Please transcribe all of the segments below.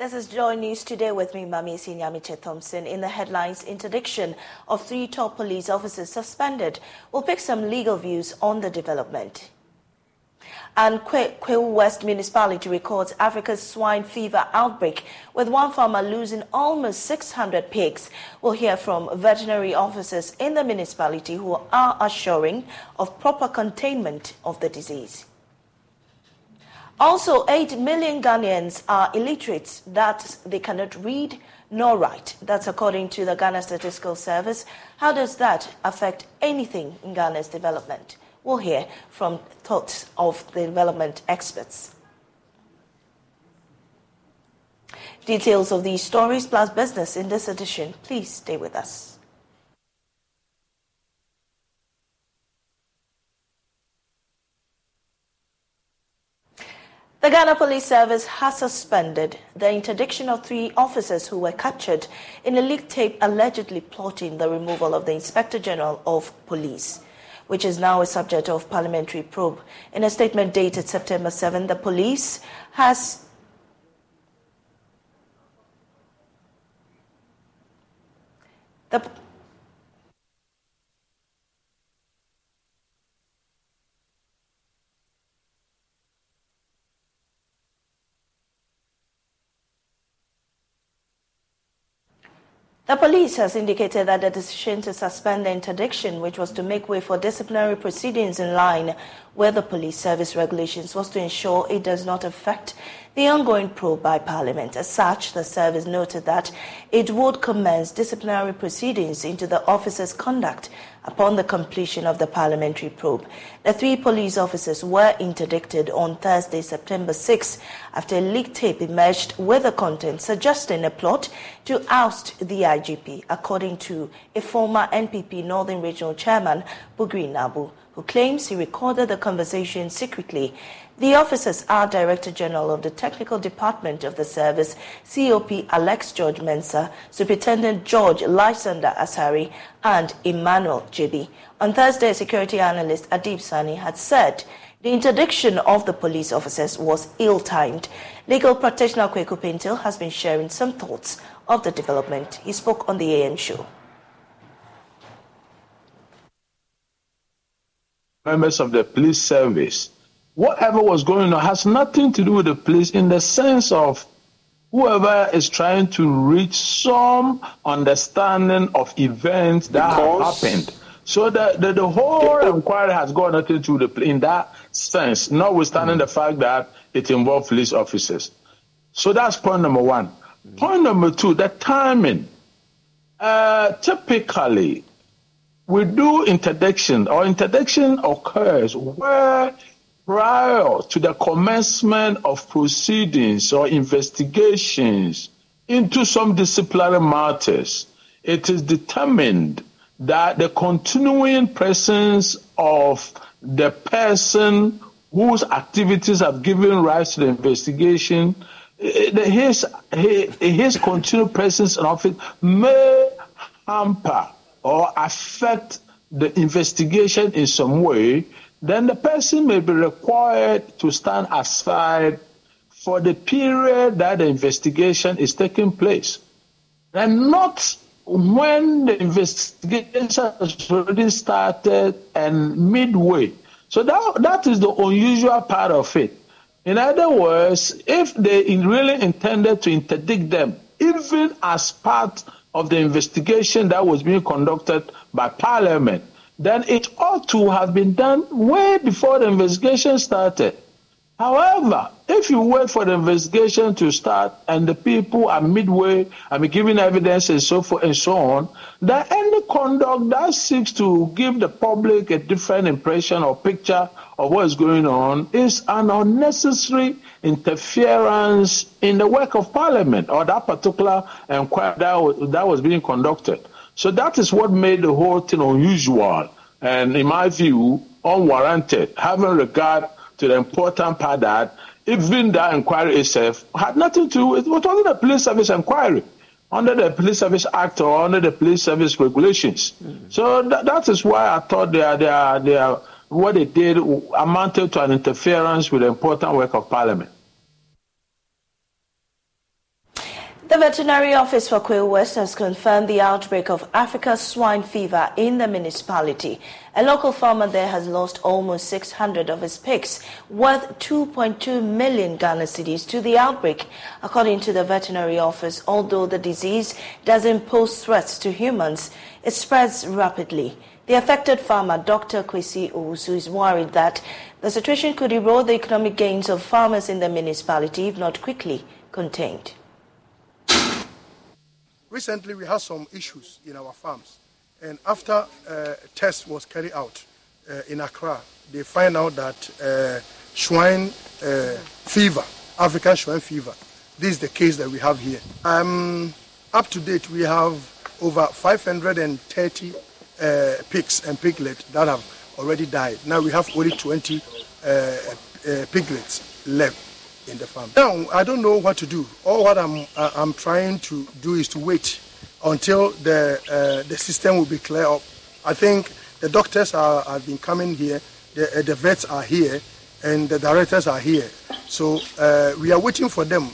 This is Joy News Today with me, Mami Sinyamiche Thompson. In the headlines, interdiction of three top police officers suspended. We'll pick some legal views on the development. And Kwahu West Municipality records Africa's swine fever outbreak, with one farmer losing almost 600 pigs. We'll hear from veterinary officers in the municipality who are assuring of proper containment of the disease. Also, 8 million Ghanaians are illiterate, that they cannot read nor write. That's according to the Ghana Statistical Service. How does that affect anything in Ghana's development? We'll hear from thoughts of the development experts. Details of these stories plus business in this edition. Please stay with us. The Ghana Police Service has suspended the interdiction of three officers who were captured in a leaked tape allegedly plotting the removal of the Inspector General of Police, which is now a subject of parliamentary probe. In a statement dated September 7, the police has the The police has indicated that the decision to suspend the interdiction, which was to make way for disciplinary proceedings in line with the police service regulations, was to ensure it does not affect the ongoing probe by Parliament. As such, the service noted that it would commence disciplinary proceedings into the officer's conduct upon the completion of the parliamentary probe. The three police officers were interdicted on Thursday, September 6, after a leaked tape emerged with the content suggesting a plot to oust the IGP, according to a former NPP Northern Regional Chairman, Bugri Naabu, who claims he recorded the conversation secretly the officers are Director General of the Technical Department of the Service, COP Alex George Mensah, Superintendent George Lysander Asare, and Emmanuel Gyebi. On Thursday, security analyst Adib Saani had said the interdiction of the police officers was ill-timed. Legal practitioner Kweku Paintsil has been sharing some thoughts of the development. He spoke on the AM show. Members of the police service whatever was going on has nothing to do with the police in the sense of whoever is trying to reach some understanding of events that because have happened. So the, the, the whole inquiry has got nothing to do with the in that sense, notwithstanding mm. the fact that it involved police officers. So that's point number one. Mm. Point number two, the timing. Uh, typically, we do interdiction, or interdiction occurs where prior to the commencement of proceedings or investigations into some disciplinary matters, it is determined that the continuing presence of the person whose activities have given rise to the investigation, eh, his, his, his continued presence in office may hamper or affect the investigation in some way, then the person may be required to stand aside for the period that the investigation is taking place. And not when the investigation has already started and midway. So that, that is the unusual part of it. In other words, if they really intended to interdict them, even as part of the investigation that was being conducted by Parliament, then it ought to have been done way before the investigation started. However, if you wait for the investigation to start and the people are midway, I mean, giving evidence and so forth and so on, then any conduct that seeks to give the public a different impression or picture of what is going on is an unnecessary interference in the work of Parliament or that particular inquiry that, that was being conducted. So that is what made the whole thing unusual and, in my view, unwarranted, having regard to the important part that even that inquiry itself had nothing to do, with it was only the police service inquiry under the Police Service Act or under the Police Service regulations. Mm-hmm. So that, that is why I thought they are, they are, they are, what they did amounted to an interference with the important work of Parliament. The Veterinary Office for Kwahu West has confirmed the outbreak of Africa swine fever in the municipality. A local farmer there has lost almost 600 of his pigs, worth 2.2 million Ghana cedis to the outbreak. According to the Veterinary Office, although the disease doesn't pose threats to humans, it spreads rapidly. The affected farmer, Dr. Kwesi Owusu, is worried that the situation could erode the economic gains of farmers in the municipality if not quickly contained. Recently, we had some issues in our farms, and after uh, test was carried out uh, in Accra, they find out that uh, swine uh, fever, African swine fever, this is the case that we have here. Um, up to date, we have over 530 uh, pigs and piglets that have already died. Now we have only 20 uh, piglets left in the farm. Now, I don't know what to do. All what I'm, I'm trying to do is to wait until the, uh, the system will be clear up. I think the doctors are, have been coming here, the, uh, the vets are here, and the directors are here. So uh, we are waiting for them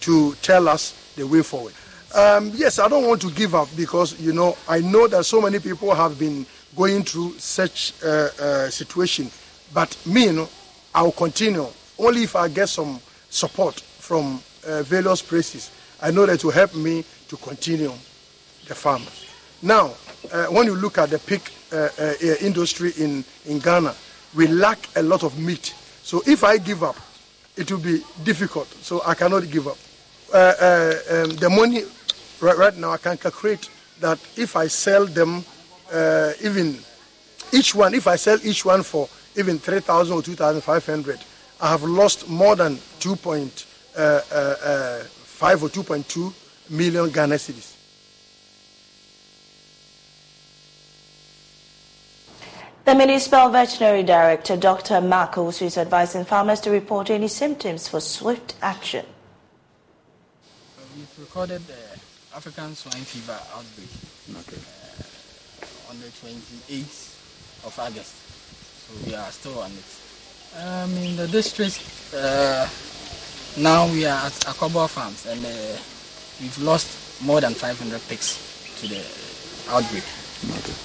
to tell us the way forward. Um, yes, I don't want to give up because, you know, I know that so many people have been going through such a uh, uh, situation. But me, you know, I'll continue only if I get some support from uh, various places. I know that will help me to continue the farm. Now, uh, when you look at the pig uh, uh, industry in, in Ghana, we lack a lot of meat. So if I give up, it will be difficult. So I cannot give up. Uh, uh, um, the money right, right, now, I can calculate that if I sell them, even each one, if I sell each one for even 3,000 or 2,500, I have lost more than 2.5 uh, uh, uh, or 2.2 million Ghana cedis. The Municipal Veterinary Director, Dr. Mark Owusu, is advising farmers to report any symptoms for swift action. We've recorded the African swine fever outbreak okay. uh, on the 28th of August. So we are still on it. Um, in the district, uh, now we are at Akobo Farms and uh, we've lost more than 500 pigs to the outbreak.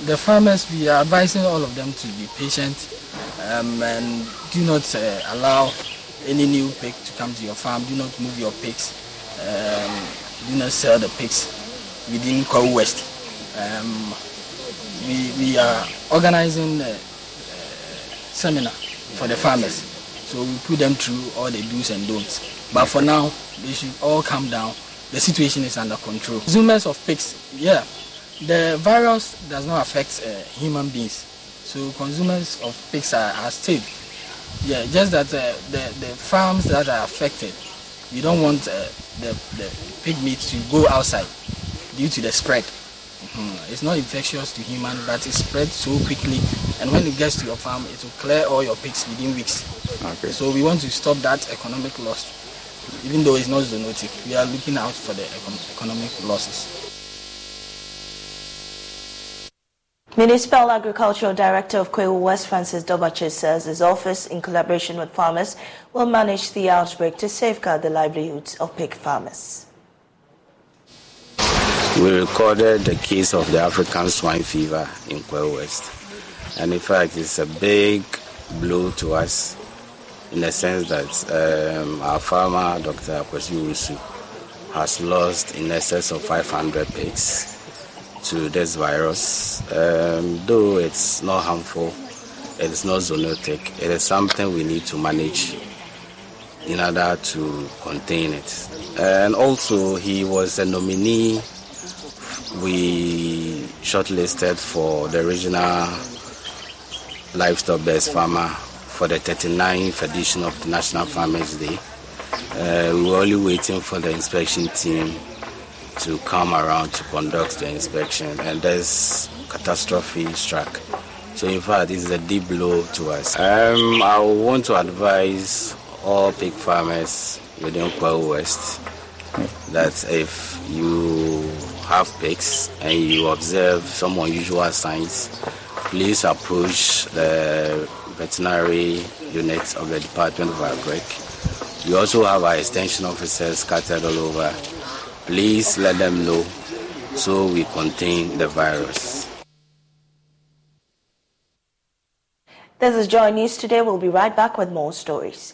The farmers, we are advising all of them to be patient um, and do not uh, allow any new pig to come to your farm. Do not move your pigs. Um, do not sell the pigs within Kwahu West. Um, we, we are organizing a, a seminar for the farmers. So we put them through all the do's and don'ts. But for now, they should all calm down. The situation is under control. Consumers of pigs, yeah, the virus does not affect uh, human beings. So consumers of pigs are, are safe. Yeah, just that uh, the, the farms that are affected, we don't want uh, the, the pig meat to go outside due to the spread. Mm-hmm. It's not infectious to human, but it spreads so quickly. And when it gets to your farm, it will clear all your pigs within weeks. Okay. So we want to stop that economic loss. Even though it's not zoonotic, we are looking out for the economic losses. Municipal Agricultural Director of Kwahu West Francis Dobache says his office, in collaboration with farmers, will manage the outbreak to safeguard the livelihoods of pig farmers. We recorded the case of the African swine fever in Kwahu West. And in fact, it's a big blow to us in the sense that um, our farmer, Dr. Kwesi Owusu, has lost in excess of 500 pigs to this virus. Um, though it's not harmful, it's not zoonotic, it is something we need to manage in order to contain it. And also, he was a nominee we shortlisted for the regional livestock best farmer for the 39th edition of the National Farmers Day. Uh, we were only waiting for the inspection team to come around to conduct the inspection, and this catastrophe struck. So, in fact, this is a deep blow to us. Um, I want to advise all pig farmers within Kwahu West that if you have pigs and you observe some unusual signs, please approach the veterinary unit of the Department of Agric. We also have our extension officers scattered all over Please let them know so we contain the virus. This is Joy News Today. We'll be right back with more stories.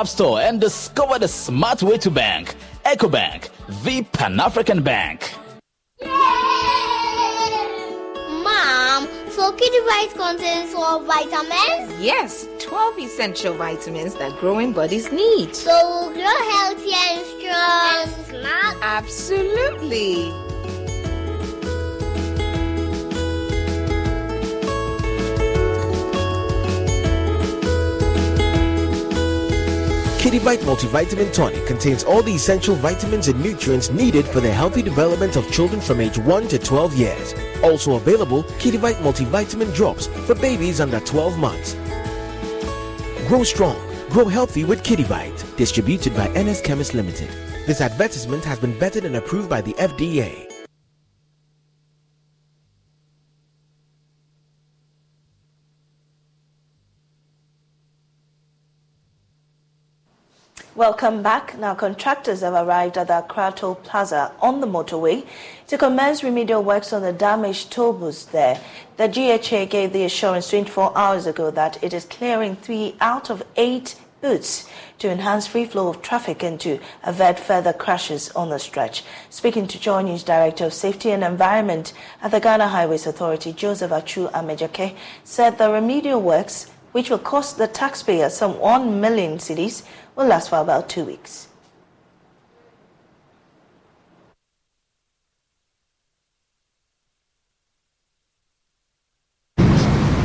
App Store and discover the smart way to bank. EcoBank, the Pan African Bank. Mom, so Kidivite contains 12 vitamins? Yes, 12 essential vitamins that growing bodies need. So we'll grow healthy and strong. And smart? Absolutely. Kidivite Multivitamin Tonic contains all the essential vitamins and nutrients needed for the healthy development of children from age 1 to 12 years. Also available, Kidivite Multivitamin Drops for babies under 12 months. Grow strong, grow healthy with Kidivite. Distributed by NS Chemist Limited. This advertisement has been vetted and approved by the FDA. Welcome back. Now, contractors have arrived at the Accra Toll Plaza on the motorway to commence remedial works on the damaged toll booths there. The GHA gave the assurance 24 hours ago that it is clearing three out of eight booths to enhance free flow of traffic and to avert further crashes on the stretch. Speaking to Joy News Director of Safety and Environment at the Ghana Highways Authority, Joseph Achu Amejake, said the remedial works, which will cost the taxpayer some 1 million cedis, will last for about two weeks.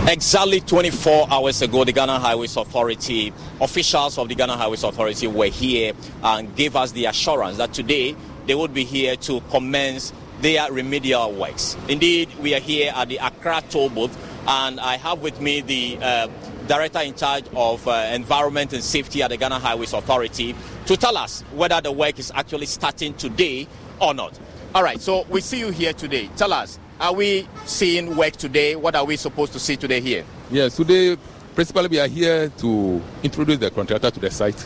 Exactly 24 hours ago, the Ghana Highways Authority, officials of the Ghana Highways Authority were here and gave us the assurance that today they would be here to commence their remedial works. Indeed, we are here at the Accra toll booth, and I have with me the uh, Director in charge of uh, Environment and Safety at the Ghana Highways Authority, to tell us whether the work is actually starting today or not. All right, so we see you here today. Tell us, are we seeing work today? What are we supposed to see today here? Yes, today, principally, we are here to introduce the contractor to the site,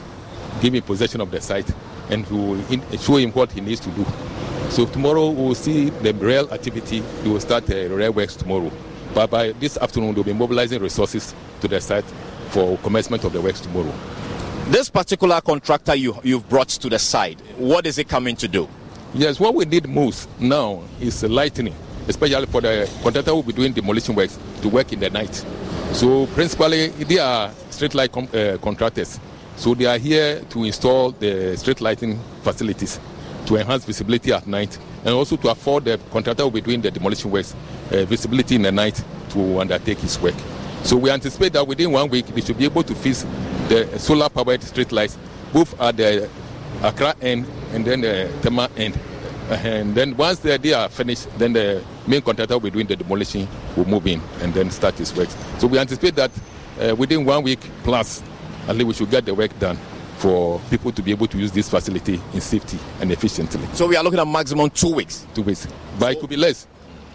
give him possession of the site, and to show him what he needs to do. So tomorrow we'll see the real activity. We will start the real works tomorrow. But by this afternoon, they'll be mobilizing resources to the site for commencement of the works tomorrow. This particular contractor you, you've brought to the site, what is it coming to do? Yes, what we need most now is lightning, especially for the contractor who will be doing demolition works to work in the night. So principally, they are street light com- uh, contractors. So they are here to install the street lighting facilities to enhance visibility at night and also to afford the contractor who will be doing the demolition works uh, visibility in the night to undertake his work. So we anticipate that within one week we should be able to fix the solar powered street lights both at the Accra end and then the Tema end. And then once they, they are finished, then the main contractor will be doing the demolition, will move in and then start his work. So we anticipate that uh, within one week plus, at least we should get the work done for people to be able to use this facility in safety and efficiently. So we are looking at maximum two weeks. Two weeks, but it could be less.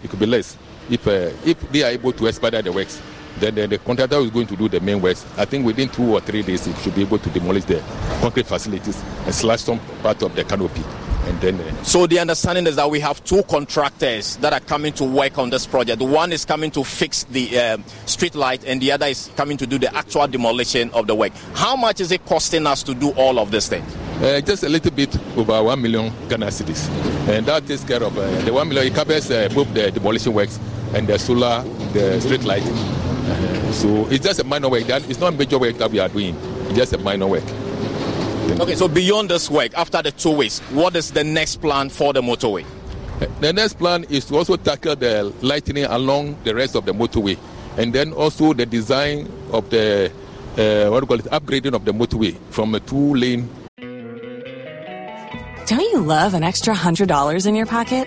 It could be less if uh, if they are able to expedite the works. Then, then the contractor is going to do the main works. I think within two or three days, it should be able to demolish the concrete facilities and slash some part of the canopy. And then, uh, so the understanding is that we have two contractors that are coming to work on this project. One is coming to fix the uh, street light, and the other is coming to do the actual demolition of the work. How much is it costing us to do all of these things? Uh, just a little bit over one million Ghana cedis, and that takes care of uh, the one million. It covers uh, both the demolition works and the solar, the street lighting. Uh, so it's just a minor work. It's not a major work that we are doing. It's just a minor work. Okay, so beyond this work, after the two weeks, what is the next plan for the motorway? The next plan is to also tackle the lightning along the rest of the motorway, and then also the design of the uh, what do you call it, upgrading of the motorway from a two-lane. Don't you love an extra hundred dollars in your pocket?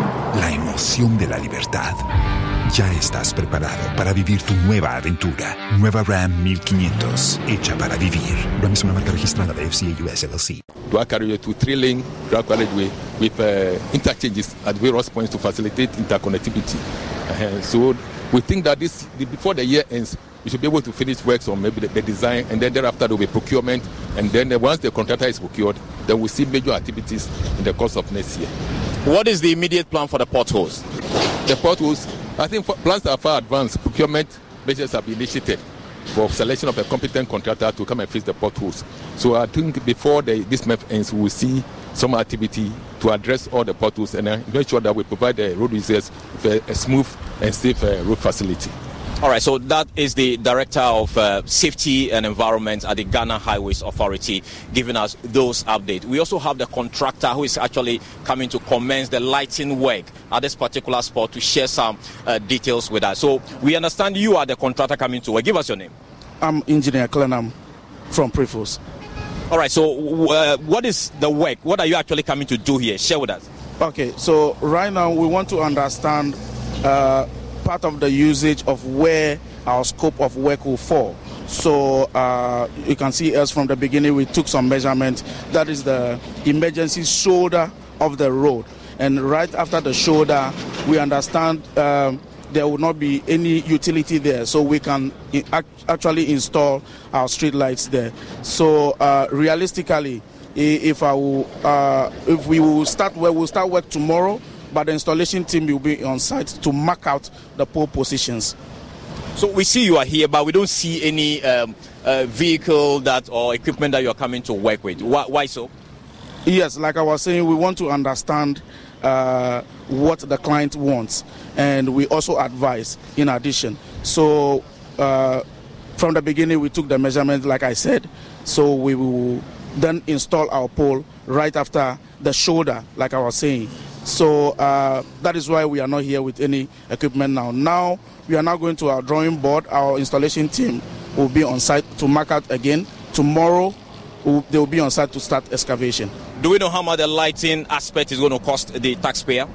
de la libertad. Ya estás preparado para vivir tu nueva aventura. Nueva Ram 1500, hecha para vivir. Ram es una marca registrada de FCA US LLC. To carry to three-lane drug carriageway with uh, interchanges at various points to facilitate interconnectivity. Uh, so we think that this before the year ends, we should be able to finish works on maybe the, the design, and then thereafter there will be procurement, and then uh, once the contractor is procured, then we'll see major activities in the course of next year. What is the immediate plan for the potholes? The potholes, I think plans are far advanced. Procurement measures have been initiated for selection of a competent contractor to come and fix the potholes. So I think before the, this month ends, we will see some activity to address all the potholes and make sure that we provide the road users with a, a smooth and safe uh, road facility. All right, so that is the Director of uh, Safety and Environment at the Ghana Highways Authority giving us those updates. We also have the contractor who is actually coming to commence the lighting work at this particular spot to share some uh, details with us. So we understand you are the contractor coming to work. Give us your name. I'm Engineer Clenham from Prefos. All right, so uh, what is the work? What are you actually coming to do here? Share with us. Okay, so right now we want to understand uh, part of the usage of where our scope of work will fall. So uh, you can see us from the beginning, we took some measurements. That is the emergency shoulder of the road. And right after the shoulder, we understand um, there will not be any utility there, so we can actually install our street lights there. So uh, realistically, if I will, uh, if we will start, well, we'll start work tomorrow but the installation team will be on site to mark out the pole positions. So we see you are here, but we don't see any um, uh, vehicle that or equipment that you are coming to work with. Why, why so? Yes, like I was saying, we want to understand uh, what the client wants, and we also advise in addition. So. Uh, from the beginning, we took the measurement, like I said, so we will then install our pole right after the shoulder, like I was saying. So uh, that is why we are not here with any equipment now. Now we are now going to our drawing board. Our installation team will be on site to mark out again. Tomorrow they will be on site to start excavation. Do we know how much the lighting aspect is going to cost the taxpayer?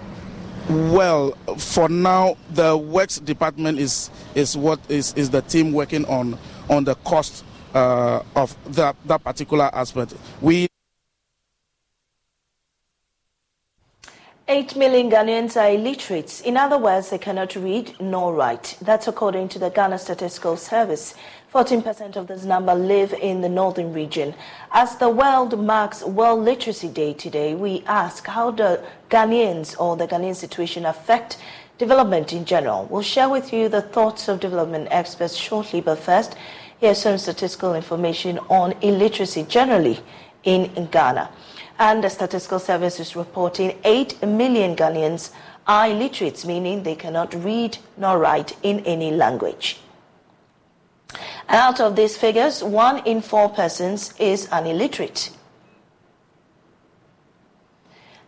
Well, for now, the works department is is what is, is the team working on on the cost uh, of that that particular aspect. We 8 million Ghanaians are illiterate. In other words, they cannot read nor write. That's according to the Ghana Statistical Service. 14% of this number live in the northern region. As the world marks World Literacy Day today, we ask how the Ghanaians or the Ghanaian situation affect development in general. We'll share with you the thoughts of development experts shortly, but first, here's some statistical information on illiteracy generally in Ghana and the Statistical Service is reporting 8 million Ghanaians are illiterate, meaning they cannot read nor write in any language. Out of these figures, one in four persons is an illiterate.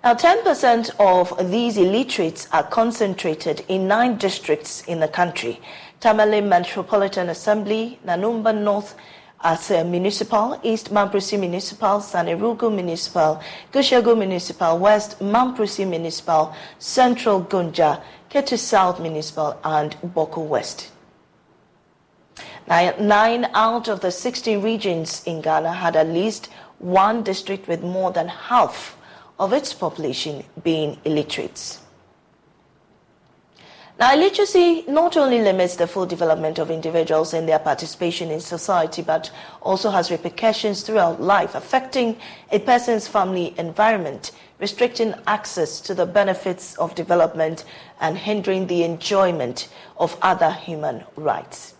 Now, 10% of these illiterates are concentrated in nine districts in the country Tamale Metropolitan Assembly, Nanumba North, as a municipal, East Mamprusi Municipal, Savelugu Municipal, Gushegu Municipal, West Mamprusi Municipal, Central Gonja, Ketu South Municipal, and Bawku West. Nine out of the 16 regions in Ghana had at least one district with more than half of its population being illiterate. Now, illiteracy not only limits the full development of individuals and their participation in society, but also has repercussions throughout life, affecting a person's family environment, restricting access to the benefits of development, and hindering the enjoyment of other human rights.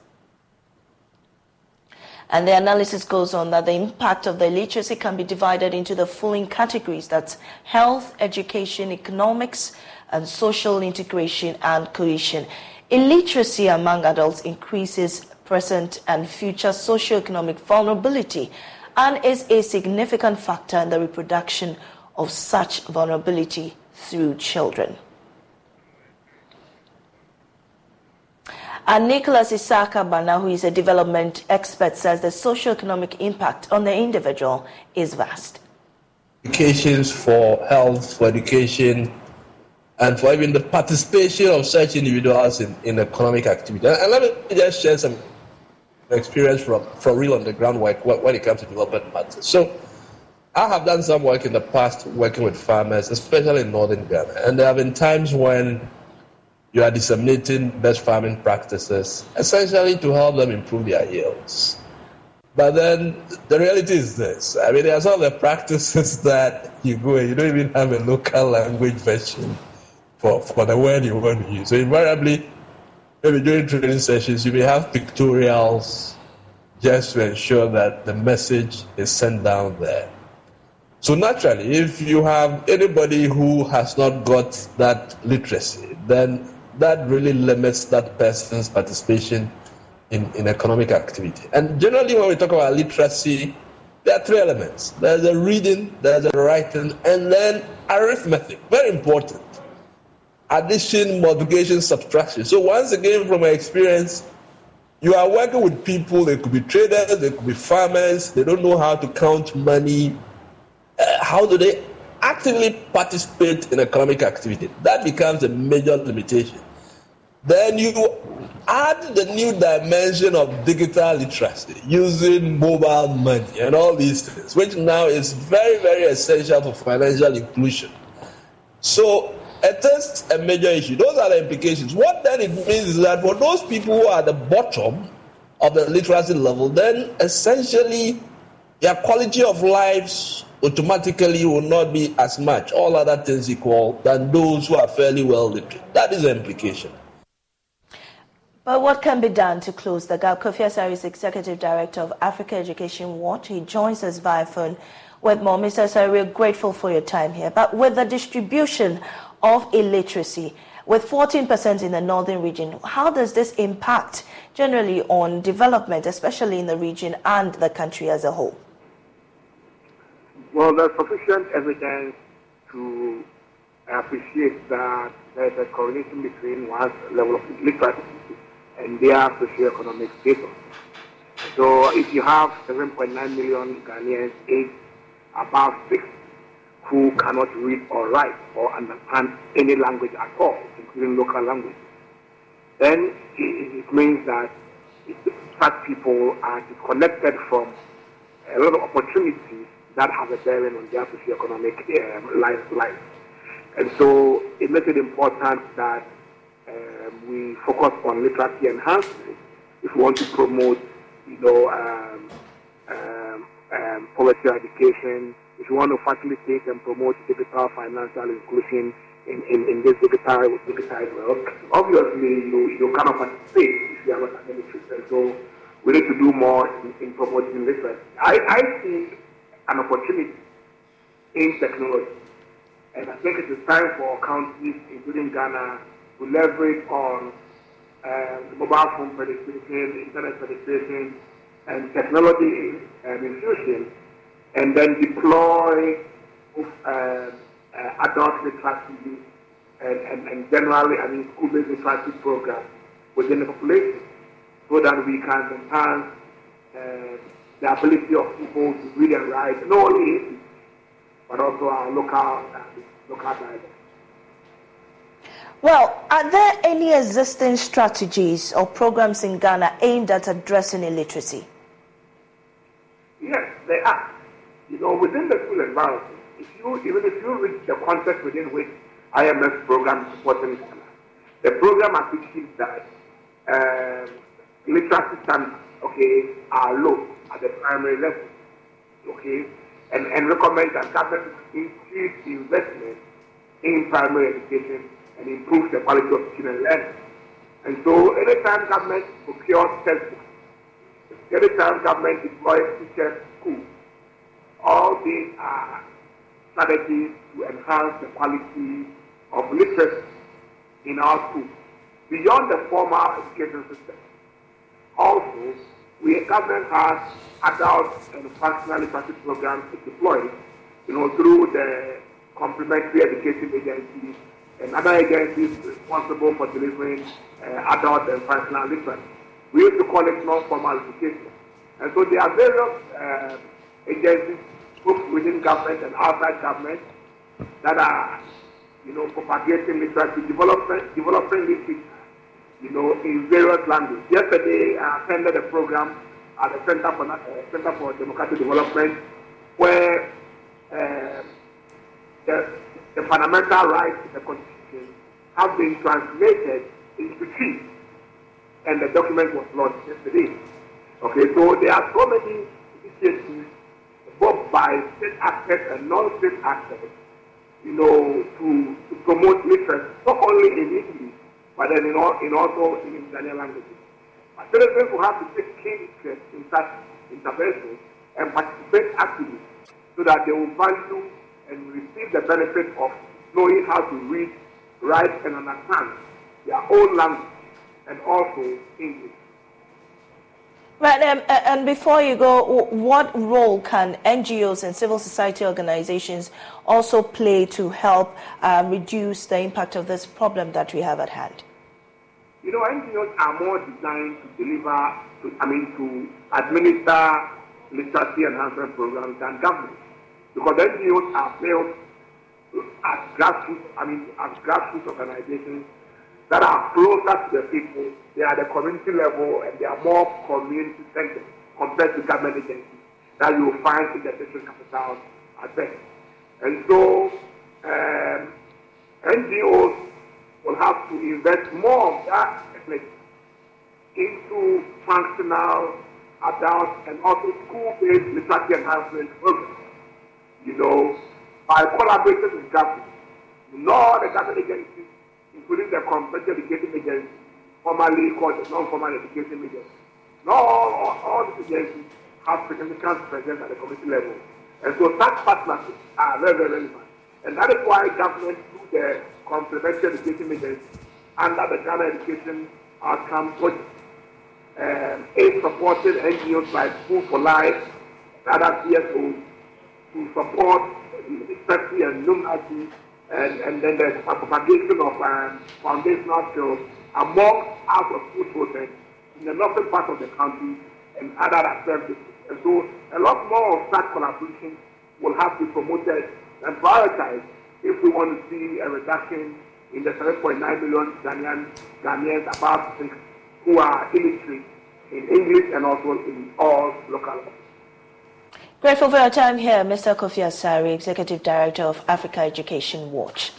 And the analysis goes on that the impact of the illiteracy can be divided into the following categories that's health, education, economics, and social integration and cohesion. Illiteracy among adults increases present and future socioeconomic vulnerability and is a significant factor in the reproduction of such vulnerability through children. And Nicholas Isaka Bana, who is a development expert, says the socioeconomic impact on the individual is vast. Implications for health, for education, and for even the participation of such individuals in, in economic activity. And, let me just share some experience from, from real on the ground work when it comes to development matters. So I have done some work in the past working with farmers, especially in northern Ghana. And there have been times when you are disseminating best farming practices, essentially to help them improve their yields. But then the reality is this. I mean, there are some of the practices that you go and you don't even have a local language version for, for the word you want to use. So invariably, maybe during training sessions, you may have pictorials just to ensure that the message is sent down there. So naturally, if you have anybody who has not got that literacy, then that really limits that person's participation in, in economic activity. And generally, when we talk about literacy, there are three elements. There's a reading, there's a writing, and then arithmetic. Very important addition, multiplication, subtraction. So once again, from my experience, you are working with people, they could be traders, they could be farmers, they don't know how to count money. Uh, how do they actively participate in economic activity? That becomes a major limitation. Then you add the new dimension of digital literacy using mobile money and all these things, which now is very, very essential for financial inclusion. So it is a major issue. Those are the implications. What then it means is that for those people who are at the bottom of the literacy level, then essentially their quality of lives automatically will not be as much, all other things equal, than those who are fairly well literate. That is the implication. But what can be done to close the gap? Kofi Asare is Executive Director of Africa Education Watch. He joins us via phone with more. Mr. Asare, we're grateful for your time here. But with the distribution of illiteracy. with 14% in the northern region. How does this impact generally on development, especially in the region and the country as a whole? Well, there's sufficient evidence to appreciate that there's a correlation between one's level of literacy and their socioeconomic status. So if you have 7.9 million Ghanaians aged above 6 who cannot read or write or understand any language at all, including local language, then it, means that such people are disconnected from a lot of opportunities that have a bearing on their socioeconomic um, life, life. And so it makes it important that um, we focus on literacy enhancement if we want to promote, you know, um, um, um education, if you want to facilitate and promote digital financial inclusion in, in, in this digital, digitized world, obviously you, you cannot participate if you are not an illiterate. So we need to do more in, in promoting literacy. I, I think an opportunity in technology. And I think it is time for countries, including Ghana, to leverage on um, mobile phone penetration, internet penetration, and technology um, infusion, and then deploy uh, uh, adult literacy and, and, and, generally, I mean, school-based literacy programs within the population so that we can enhance uh, the ability of people to read and write, not only but also our local, uh, local dialect. Well, are there any existing strategies or programs in Ghana aimed at addressing illiteracy? Yes, there are. Know, within the school environment, if you even if you read the context within which IMF program supporting Ghana, the program appreciates that um, literacy standards, okay, are low at the primary level, okay, and, and recommend that government increase investment in primary education and improve the quality of student learning. And so anytime government procures textbooks, anytime government deploys teachers schools, all these are strategies to enhance the quality of literacy in our schools beyond the formal education system. Also, we government has adult and functional literacy programs deployed, you know, through the complementary education agencies and other agencies responsible for delivering uh, adult and functional literacy. We used to call it non-formal education. And so there are various uh, agencies, both within government and outside government, that are, you know, propagating literacy, developing, developing literature, you know, in various languages. Yesterday, I attended a program at the Center for, uh, Center for Democratic Development where uh, the, the fundamental rights in the Constitution have been translated into Twi, and the document was launched yesterday. Okay, so there are so many initiatives, both by state actors and non-state actors, you know, to, to promote literacy, not only in English, but then in, all, in also in Italian languages. But citizens will have to take keen interest in such interventions and participate actively so that they will value and receive the benefit of knowing how to read, write, and understand their own language and also English. Right, um, and before you go, what role can NGOs and civil society organizations also play to help uh, reduce the impact of this problem that we have at hand? You know, NGOs are more designed to deliver, to, I mean, to administer literacy enhancement programs than government. Because NGOs are built as grassroots, I mean, as grassroots organizations that are closer to the people. They are at the community level and they are more community centered compared to government agencies that you will find in the district capitals at best. And so um, NGOs will have to invest more of that effort into functional, adult, and also school-based literacy enhancement programs. You know, by collaborating with government, all the government agencies including the complementary education agency, formerly called the non-formal education agency. Not all, all, all these agencies have significant presence at the community level. And so such partnerships are very, very relevant. And that is why government, through the complementary education agency under the Ghana Education Outcome Project. Um, eight supported NGOs like School for Life and other CSOs to support literacy and numeracy and, and then there's propagation of um, foundational skills among out of school children in the northern part of the country and other aspects. And so a lot more of such collaboration will have to be promoted and prioritized if we want to see a reduction in the 7.9 million Ghanaian, Ghanaians above six who are illiterate in English and also in all local languages. Grateful for your time here, Mr. Kofi Asare, Executive Director of Africa Education Watch.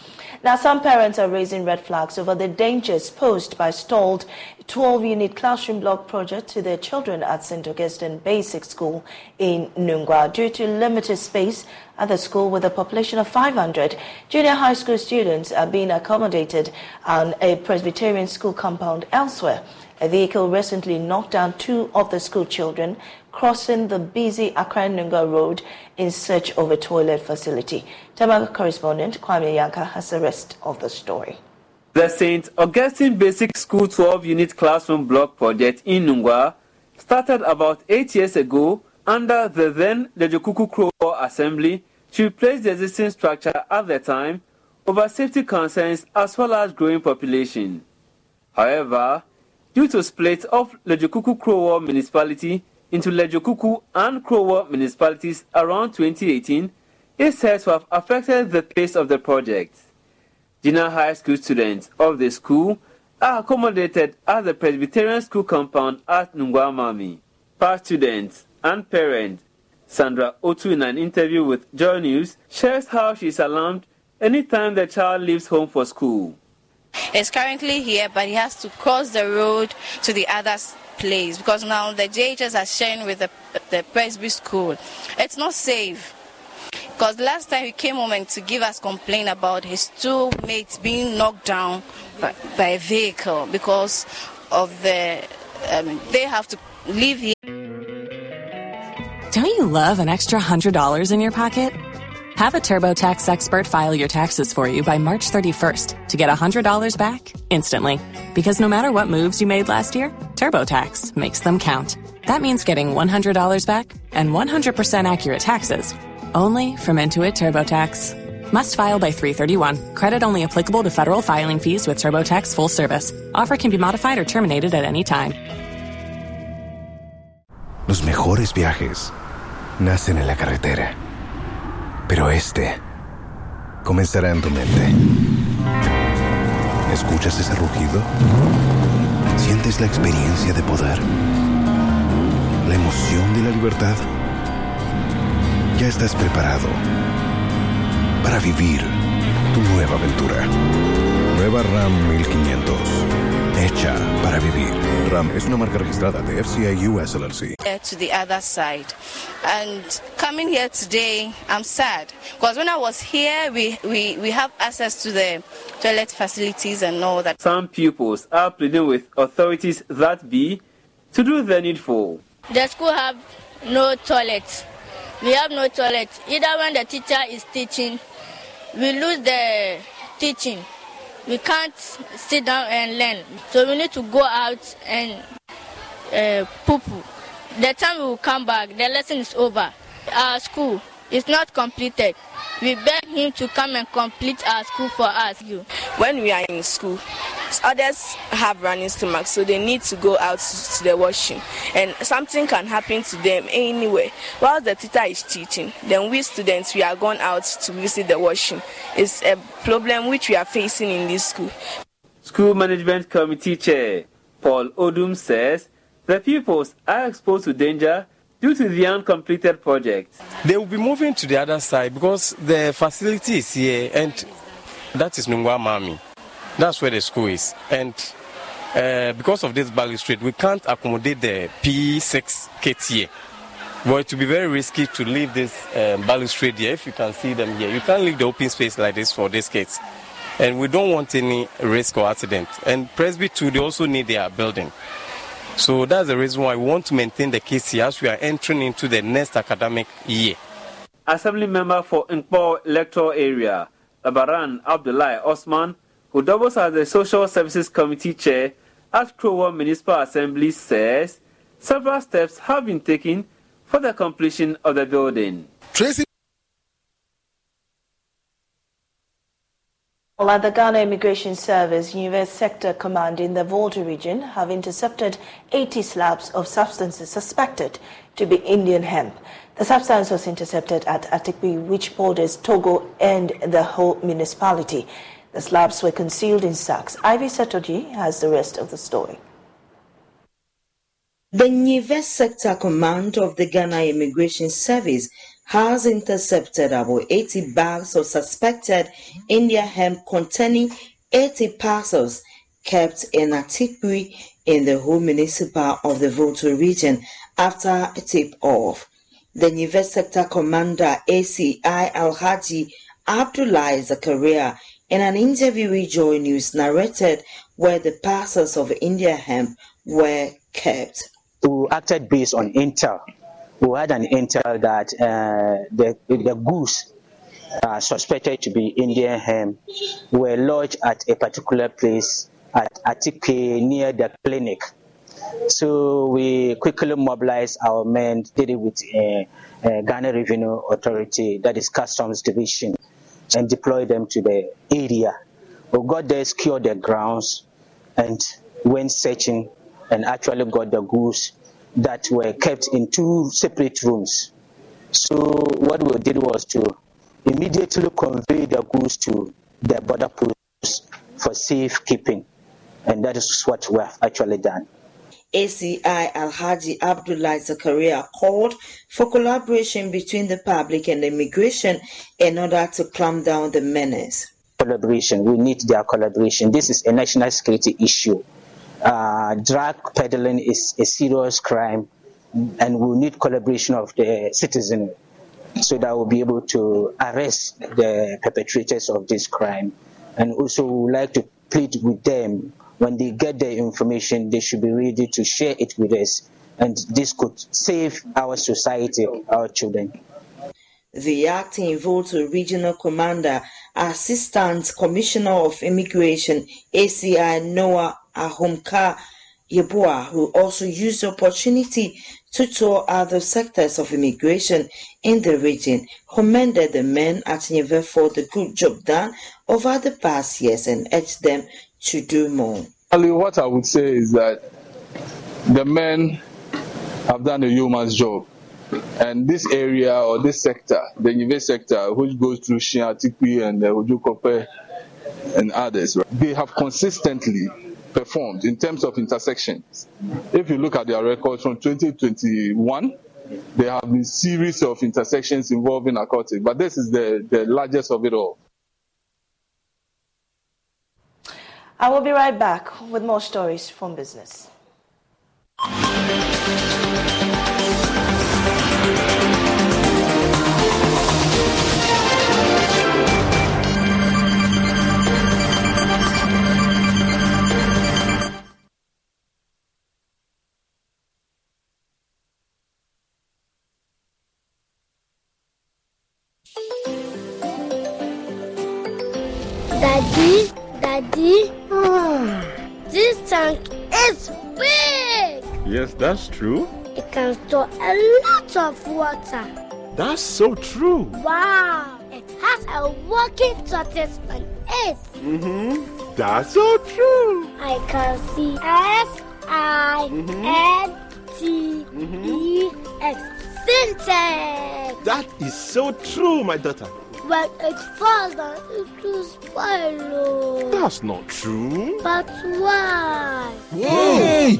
Now, some parents are raising red flags over the dangers posed by stalled 12 unit classroom block project to their children at St. Augustine Basic School in Nungua due to limited space at the school with a population of 500. Junior high school students are being accommodated on a Presbyterian school compound elsewhere. A vehicle recently knocked down two of the school children crossing the busy Accra Nungua Road in search of a toilet facility. Tema correspondent Kwame Yanka has the rest of the story. The St. Augustine Basic School 12 unit classroom block project in Nungua started about eight years ago under the then Ledzokuku Krowor Assembly to replace the existing structure at the time over safety concerns as well as growing population. However, due to split of Ledzokuku Krowor municipality into Ledzokuku and Krowor municipalities around 2018, it says to have affected the pace of the project. Junior high school students of the school are accommodated at the Presbyterian school compound at Nungwamami. Past students and parents, Sandra Otu, in an interview with Joy News, shares how she is alarmed anytime the child leaves home for school. Is currently here, but he has to cross the road to the other place because now the JHS are sharing with the, the Presby school. It's not safe. Because last time he came home and to give us complaint about his two mates being knocked down by, by a vehicle because of the um, they have to leave here. Don't you love an extra $100 in your pocket? Have a TurboTax expert file your taxes for you by March 31st to get $100 back instantly. Because no matter what moves you made last year, TurboTax makes them count. That means getting $100 back and 100% accurate taxes only from Intuit TurboTax. Must file by 331. Credit only applicable to federal filing fees with TurboTax full service. Offer can be modified or terminated at any time. Los mejores viajes nacen en la carretera. Pero este comenzará en tu mente. ¿Escuchas ese rugido? ¿Sientes la experiencia de poder? ¿La emoción de la libertad? Ya estás preparado para vivir tu nueva aventura. Nueva RAM 1500. Hecha para vivir. RAM es una marca registrada de FCA US LLC. To the other side. And coming here today, I'm sad. Because when I was here, we, we, we have access to the toilet facilities and all that. Some pupils are pleading with authorities that be to do the needful. The school have no toilet. We have no toilet. Either when the teacher is teaching, we lose the teaching. We can't sit down and learn. So we need to go out and uh. The time we will come back, the lesson is over. Our school is not completed. We beg him to come and complete our school for us. When we are in school, others have running stomach, so they need to go out to the washroom, and something can happen to them anyway. While the teacher is teaching, then we students we are going out to visit the washroom. It's a problem which we are facing in this school. School Management Committee Chair Paul Odum says the pupils are exposed to danger due to the uncompleted project. They will be moving to the other side because the facility is here and that is Nungwa Mami. That's where the school is. And uh, because of this balustrade, we can't accommodate the P6 kids here. But it will be very risky to leave this um, balustrade here. If you can see them here, you can't leave the open space like this for these kids. And we don't want any risk or accident. And Presby too, they also need their building. So that's the reason why we want to maintain the case here as we are entering into the next academic year. Assembly member for Nkpo electoral area, Labaran Abdullahi Osman, who doubles as the Social Services Committee Chair at Krowor Municipal Assembly, says several steps have been taken for the completion of the building. Tracy At the Ghana Immigration Service, U.S. Sector Command in the Volta region have intercepted 80 slabs of substances suspected to be Indian hemp. The substance was intercepted at Atikpi, which borders Togo and the whole municipality. The slabs were concealed in sacks. Ivy Setordjie has the rest of the story. The Nives Sector Command of the Ghana Immigration Service has intercepted about 80 bags of suspected India hemp containing 80 parcels kept in Atikwi in the whole municipal of the Volta region after a tip-off. The Nives Sector Commander ACI Alhaji Abdullah Zakaria in an interview with Joy News narrated where the parcels of India hemp were kept. We acted based on intel we had an intel that uh, the, the goose uh, suspected to be Indian hemp were lodged at a particular place at Atipe near the clinic. So we quickly mobilized our men, did it with uh, uh, Ghana Revenue Authority, that is Customs Division, and deployed them to the area. We got there, secured the grounds, and went searching and actually got the goose that were kept in two separate rooms. So what we did was to immediately convey the goods to the border post for safekeeping, and that is what we have actually done. ACI Alhaji Abdullah Zakaria called for collaboration between the public and immigration in order to clamp down the menace. Collaboration, we need their collaboration. This is a national security issue uh, drug peddling is a serious crime and we need collaboration of the citizen so that we'll be able to arrest the perpetrators of this crime. And also we would like to plead with them when they get the information, they should be ready to share it with us. And this could save our society, our children. The acting Volta Regional Commander, Assistant Commissioner of Immigration, ACI Noah Ahomka Yeboah, who also used the opportunity to tour other sectors of immigration in the region, commended the men at Nive for the good job done over the past years and urged them to do more. What I would say is that the men have done a human's job. And this area or this sector, the Nive sector, which goes through Shiatikwi and uh, Ojukope and others, they have consistently performed in terms of intersections. If you look at their records from 2021, there have been series of intersections involving narcotics, but this is the, the largest of it all. I will be right back with more stories from business. That's true. It can store a lot of water. That's so true. Wow, it has a working tortoise on it. Mm-hmm. That's so true. I can see S I N T E X. Sintex. That is so true, my daughter. When it falls down, it will spoil. That's not true. But why? Hey!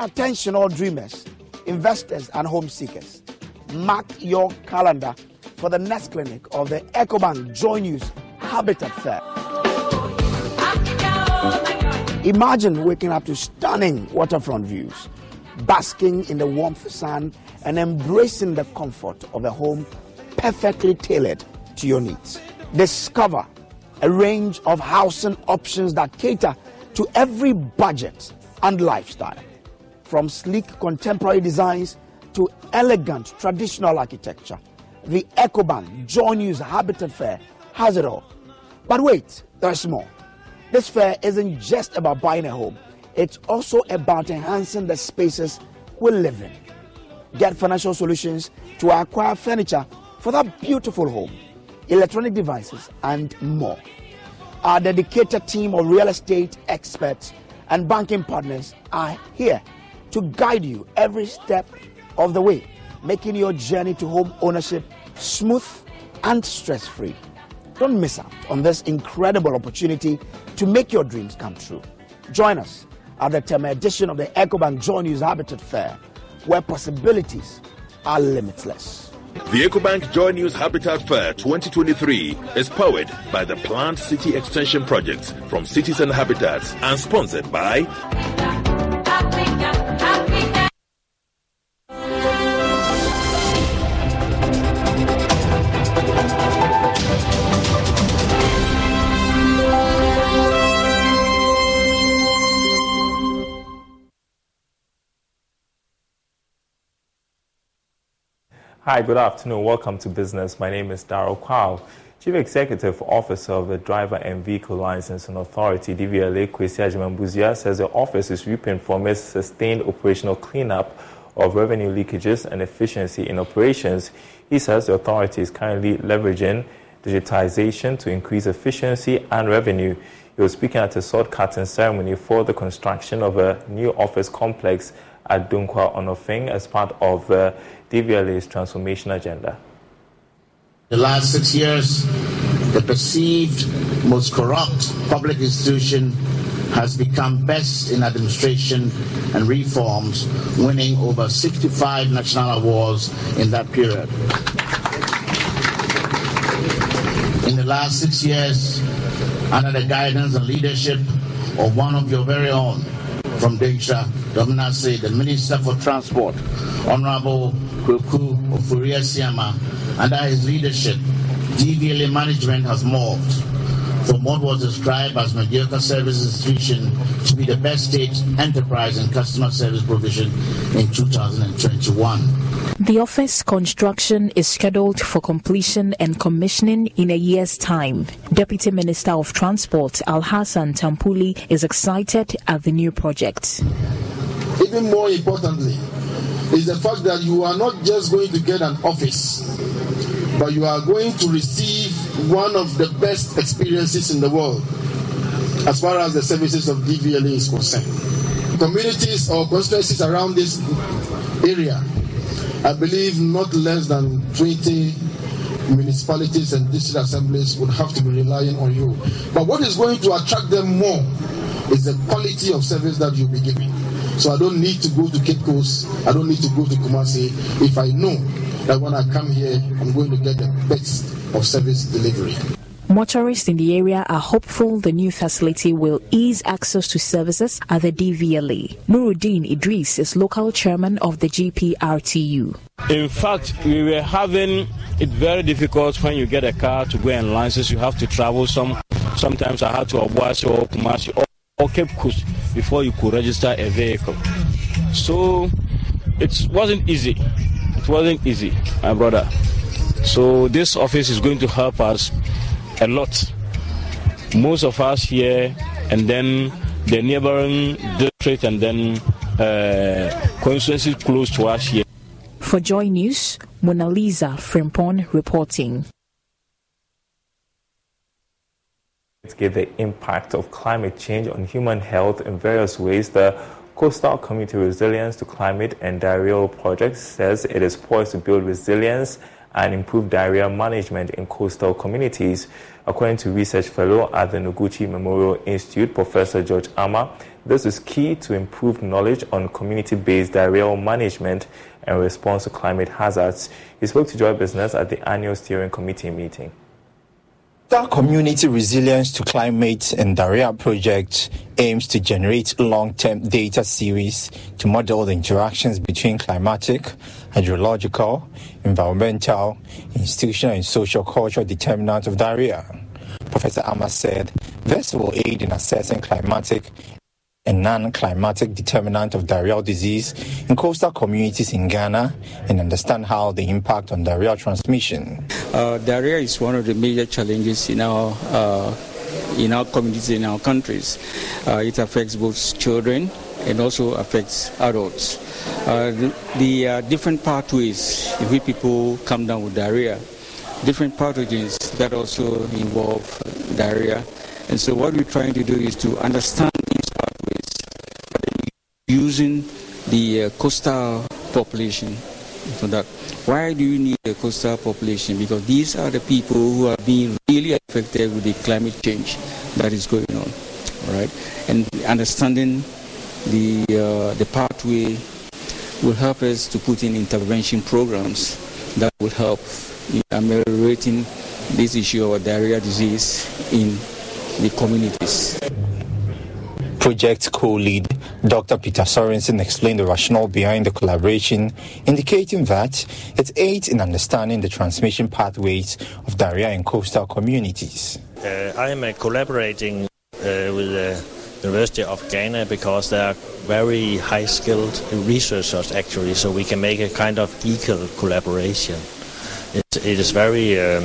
Attention, all dreamers, investors, and home seekers. Mark your calendar for the next clinic of the EcoBank Joy News Habitat Fair. Imagine waking up to stunning waterfront views, basking in the warmth sun, and embracing the comfort of a home perfectly tailored to your needs. Discover a range of housing options that cater to every budget and lifestyle. From sleek contemporary designs to elegant traditional architecture, the EcoBank Joy News Habitat Fair has it all. But wait, there's more. This fair isn't just about buying a home, it's also about enhancing the spaces we live in. Get financial solutions to acquire furniture for that beautiful home, electronic devices, and more. Our dedicated team of real estate experts and banking partners are here to guide you every step of the way, making your journey to home ownership smooth and stress free. Don't miss out on this incredible opportunity to make your dreams come true. Join us at the Tema edition of the EcoBank Joy News Habitat Fair, where possibilities are limitless. The EcoBank Joy News Habitat Fair 2023 is powered by the Plant City Extension Project from Cities and Habitats and sponsored by Hi, good afternoon. Welcome to Business. My name is Daryl Kwao. Chief Executive Officer of the Driver and Vehicle Licensing Authority, DVLA, Kwesi Agyeman-Busia, says the office is reaping from its sustained operational cleanup of revenue leakages and efficiency in operations. He says the authority is currently leveraging digitization to increase efficiency and revenue. He was speaking at a sword cutting ceremony for the construction of a new office complex at Dunkwa Onofing as part of the DVLA's transformation agenda. The last six years, the perceived most corrupt public institution has become best in administration and reforms, winning over 65 national awards in that period. In the last six years, under the guidance and leadership of one of your very own, from Dengsha, Dominase, the Minister for Transport, Honorable Kweku Ofori Asiamah. Under his leadership, DVLA management has morphed from what was described as mediocre service institution to be the best state enterprise in customer service provision in 2021. The office construction is scheduled for completion and commissioning in a year's time. Deputy Minister of Transport Al Hassan Tampuli is excited at the new project. Even more importantly, is the fact that you are not just going to get an office, but you are going to receive one of the best experiences in the world as far as the services of DVLA is concerned. Communities or constituencies around this area, I believe not less than 20 municipalities and district assemblies would have to be relying on you. But what is going to attract them more is the quality of service that you'll be giving. So I don't need to go to Cape Coast. I don't need to go to Kumasi if I know that when I come here, I'm going to get the best of service delivery. Motorists in the area are hopeful the new facility will ease access to services at the DVLA. Nuruddin Idris is local chairman of the GPRTU. In fact, we were having it very difficult when you get a car to go and license. You have to travel some. Sometimes I had to Obuasi or Kumasi or, Cape Coast before you could register a vehicle. So it wasn't easy. It wasn't easy, my brother. So this office is going to help us a lot. Most of us here, and then the neighboring district, and then uh, constituencies close to us here. For Joy News, Mona Lisa Frimpon reporting. Give the impact of climate change on human health in various ways. The Coastal Community Resilience to Climate and Diarrheal Project says it is poised to build resilience and improve diarrhea management in coastal communities. According to research fellow at the Noguchi Memorial Institute, Professor George Armah, this is key to improve knowledge on community-based diarrheal management and response to climate hazards. He spoke to Joy Business at the annual steering committee meeting. The Community Resilience to Climate and Diarrhea project aims to generate long-term data series to model the interactions between climatic, hydrological, environmental, institutional and social cultural determinants of diarrhea. Professor Armah said this will aid in assessing climatic a non-climatic determinant of diarrheal disease in coastal communities in Ghana and understand how they impact on diarrheal transmission. Uh, diarrhea is one of the major challenges in our uh, in our communities in our countries. Uh, it affects both children and also affects adults. Uh, the, the uh, different pathways in which people come down with diarrhea, different pathogens that also involve diarrhea. And so what we're trying to do is to understand using the uh, coastal population for that. Why do you need a coastal population? Because these are the people who are being really affected with the climate change that is going on, right? And understanding the uh, the pathway will help us to put in intervention programs that will help in ameliorating this issue of diarrhea disease in the communities. Project co-lead Dr. Peter Sorensen explained the rationale behind the collaboration, indicating that it aids in understanding the transmission pathways of diarrhea in coastal communities. Uh, I am uh, collaborating uh, with the University of Ghana because they are very high-skilled researchers actually, so we can make a kind of equal collaboration. It, it is very um,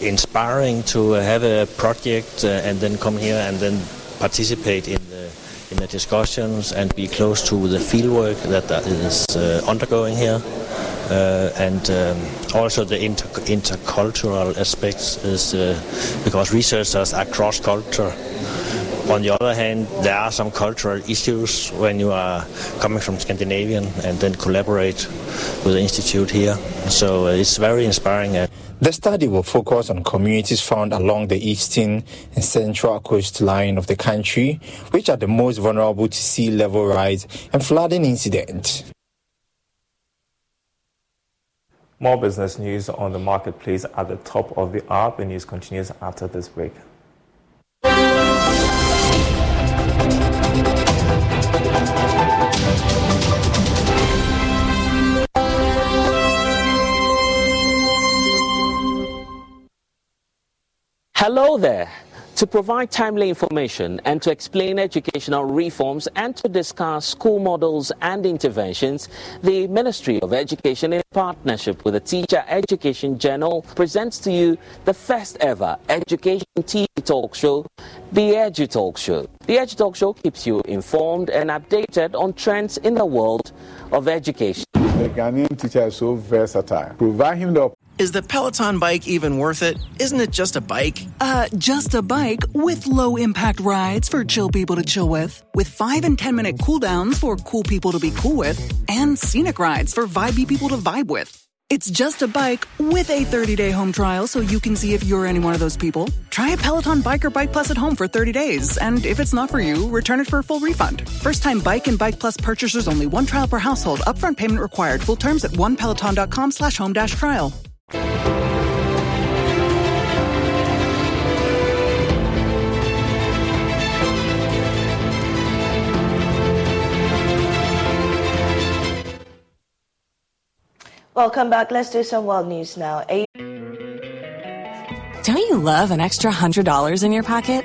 inspiring to have a project uh, and then come here and then participate in the in the discussions and be close to the fieldwork that is uh, undergoing here. Uh, and um, also the inter- intercultural aspects is uh, because researchers are cross-cultural. On the other hand, there are some cultural issues when you are coming from Scandinavian and then collaborate with the institute here. So uh, it's very inspiring. The study will focus on communities found along the eastern and central coastline of the country, which are the most vulnerable to sea level rise and flooding incidents. More business news on the marketplace at the top of the hour. The news continues after this break. Hello there. To provide timely information and to explain educational reforms and to discuss school models and interventions, the Ministry of Education, in partnership with the Teacher Education Journal, presents to you the first ever education TV talk show, the Edu Talk Show. The Edu Talk Show keeps you informed and updated on trends in the world of education. The Ghanaian teacher is so versatile. Provide him the is the Peloton bike even worth it? Isn't it just a bike? Uh, just a bike with low impact rides for chill people to chill with, with 5 and 10 minute cooldowns for cool people to be cool with, and scenic rides for vibey people to vibe with. It's just a bike with a 30 day home trial so you can see if you're any one of those people. Try a Peloton Bike or Bike Plus at home for 30 days, and if it's not for you, return it for a full refund. First time Bike and Bike Plus purchasers only one trial per household, upfront payment required. Full terms at onepeloton.com slash home dash trial. Welcome back. Let's do some world news now. Don't you love an extra $100 in your pocket?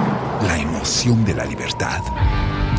la emoción de la libertad.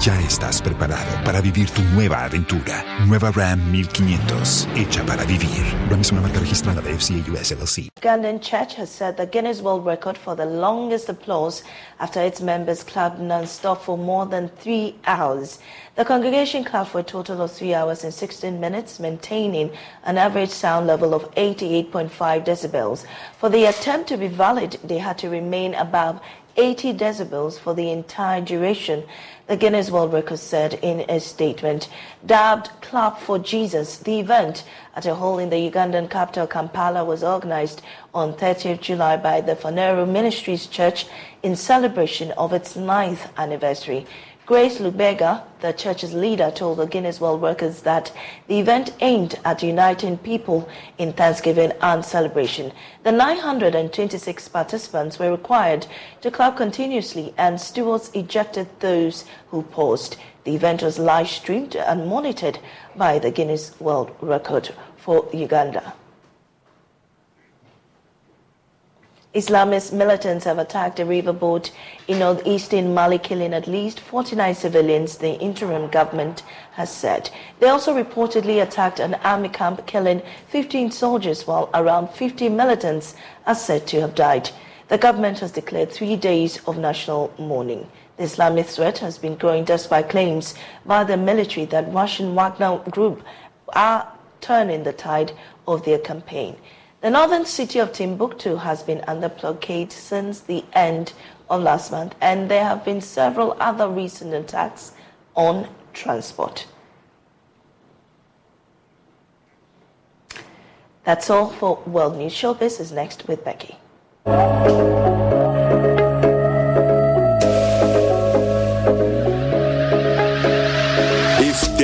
Ya estás preparado para vivir tu nueva aventura. Nueva Ram 1500, hecha para vivir. Ram es una marca registrada de FCA US LLC. Ugandan Church has set the Guinness World Record for the longest applause after its members clapped non-stop for more than three hours. The congregation clapped for a total of three hours and 16 minutes, maintaining an average sound level of 88.5 decibels. For the attempt to be valid, they had to remain above 80 decibels for the entire duration. The Guinness World Record said in a statement, dubbed Clap for Jesus, the event at a hall in the Ugandan capital Kampala was organized on 30th July by the Phaneroo Ministries Church in celebration of its ninth anniversary. Grace Lubega, the church's leader, told the Guinness World Records that the event aimed at uniting people in thanksgiving and celebration. The 926 participants were required to clap continuously, and stewards ejected those who paused. The event was live streamed and monitored by the Guinness World Record for Uganda. Islamist militants have attacked a riverboat in northeastern Mali, killing at least 49 civilians, the interim government has said. They also reportedly attacked an army camp, killing 15 soldiers, while around 50 militants are said to have died. The government has declared three days of national mourning. The Islamic threat has been growing despite claims by the military that Russian Wagner Group are turning the tide of their campaign. The northern city of Timbuktu has been under blockade since the end of last month, and there have been several other recent attacks on transport. That's all for World News Showbiz is next with Becky.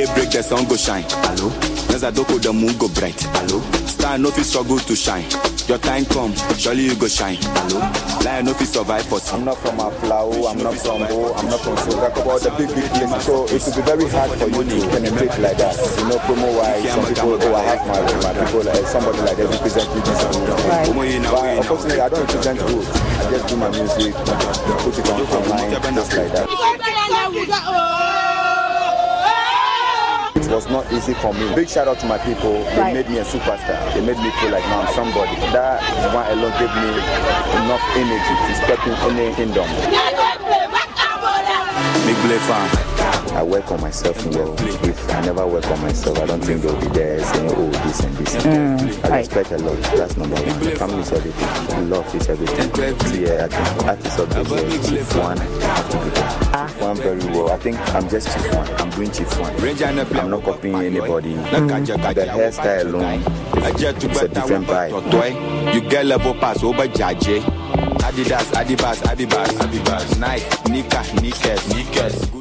If the sun go shine. Hello. Nazadoko the moon go bright. Hello. Star no fit struggle to shine. Your time come, surely you go shine. Hello. Lion no fit survive for some. I'm not from Aflao, I'm not from Bo, I'm not from Sogako, but the big, big places. So it will be very hard for you to penetrate like that. You know, promo wise, some people, oh, I have my, my people, like, somebody like that represent me this and that. But unfortunately, I don't represent good. I just do my music, put it on online, just like that. It was not easy for me. Big shout out to my people. They Right. made me a superstar. They made me feel like now I'm somebody. That one alone gave me enough energy to step in any kingdom. Big play fan. I work on myself. If I never work on myself, I don't think they'll be there saying, oh, this and this. Mm, I right. respect a lot. That's number one. The family is everything. Love is everything. Yeah, I think artists of the year, One, have to be there. One very well. I think I'm just Chief One. I'm doing Chief One. I'm not copying anybody. Mm. The hairstyle alone is a different vibe. You get level pass over Jaje. Adidas, Adibas, Adibas, Adibas. Nike, Nika, Nikes, Nikes.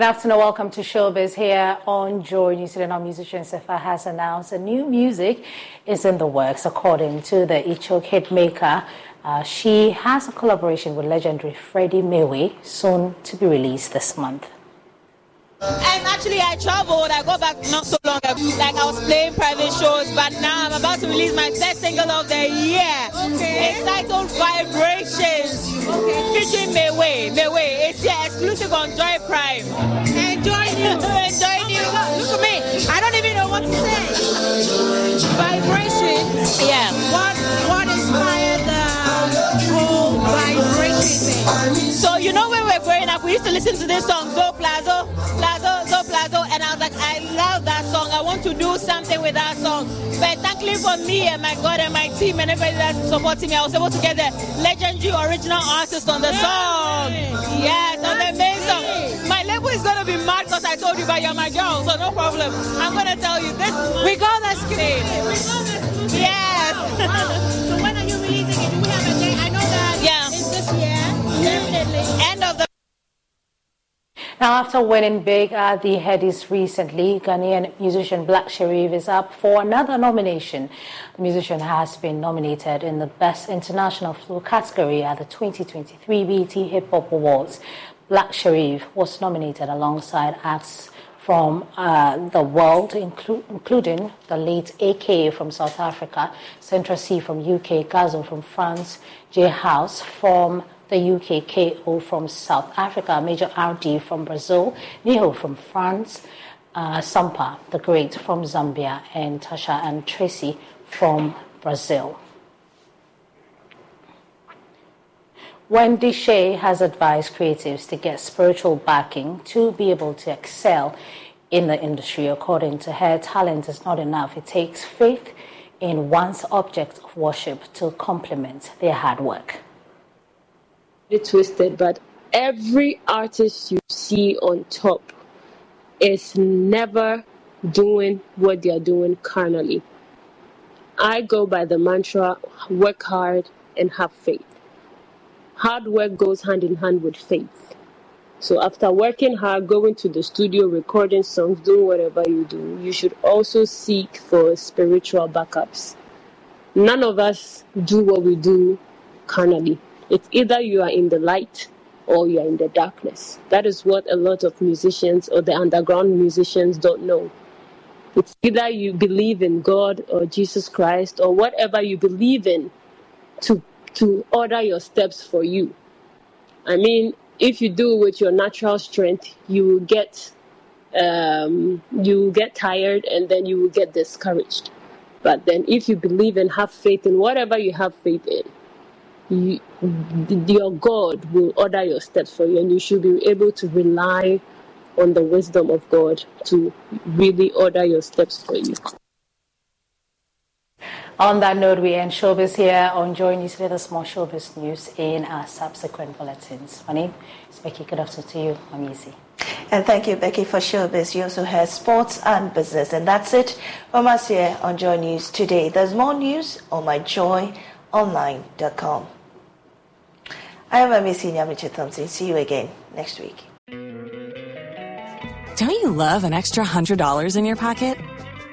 Good afternoon. Welcome to Showbiz here on Joy New Zealand. Our musician Sefa has announced a new music is in the works. According to the Ichok hitmaker, uh, she has a collaboration with legendary Freddie Meiway soon to be released this month. And actually, I traveled. I got back not so long ago. Like I was playing private shows, but now I'm about to release my first single of the year. Okay. It's titled Vibrations. Okay. Featuring Meiway. Meiway. It's here exclusive on Joy Prime. Enjoying you. Enjoying oh you. Look at me. I don't even know what to say. Vibrations. Yeah. What What inspired the whole vibration thing? So you know when we were growing up, we used to listen to this song Zoblazo, To do something with that song. But thankfully for me and my God and my team and everybody that's supporting me, I was able to get the legendary original artist on the song. Yes, on the main song. My label is gonna be mad because I told you, but you're my girl, so no problem. I'm gonna tell you this. We got the script. Yes. so when are you releasing it? Do we have a date? I know that yeah. it's this year. Definitely. End of the Now, after winning big at the Headies recently, Ghanaian musician Black Sherif is up for another nomination. The musician has been nominated in the Best International Flow category at the 2023 BT Hip Hop Awards. Black Sherif was nominated alongside acts from uh, the world, inclu- including the late AK from South Africa, Central Cee from UK, Gazo from France, J Hus from the UK, KO from South Africa, Major RD from Brazil, Ninho from France, uh, Sampa the Great from Zambia, and Tasha and Tracie from Brazil. Wendy Shay has advised creatives to get spiritual backing to be able to excel in the industry. According to her, talent is not enough. It takes faith in one's object of worship to complement their hard work. It's twisted, but every artist you see on top is never doing what they are doing carnally. I go by the mantra work hard and have faith hard work goes hand in hand with faith. So after working hard, going to the studio, recording songs, doing whatever you do, you should also seek for spiritual backups. None of us do what we do carnally. It's either you are in the light or you are in the darkness. That is what a lot of musicians or the underground musicians don't know. It's either you believe in God or Jesus Christ or whatever you believe in to to order your steps for you. I mean, if you do with your natural strength, you will get um, you will get tired and then you will get discouraged. But then, if you believe and have faith in whatever you have faith in, you, your God will order your steps for you, and you should be able to rely on the wisdom of God to really order your steps for you. On that note, we end showbiz here on Joy News. Let more showbiz news in our subsequent bulletins. My name is Becky. Good afternoon to you. I'm easy. And thank you, Becky, for showbiz. You also have sports and business. And that's it from us here on Joy News today. There's more news on myjoyonline.com. I am Amici Nyamiche Thompson. See you again next week. Don't you love an extra $100 in your pocket?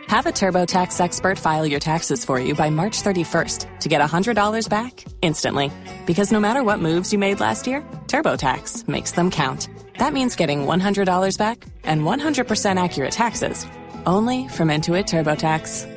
Have a TurboTax expert file your taxes for you by March 31st to get $100 back instantly. Because no matter what moves you made last year, TurboTax makes them count. That means getting $100 back and 100% accurate taxes only from Intuit TurboTax.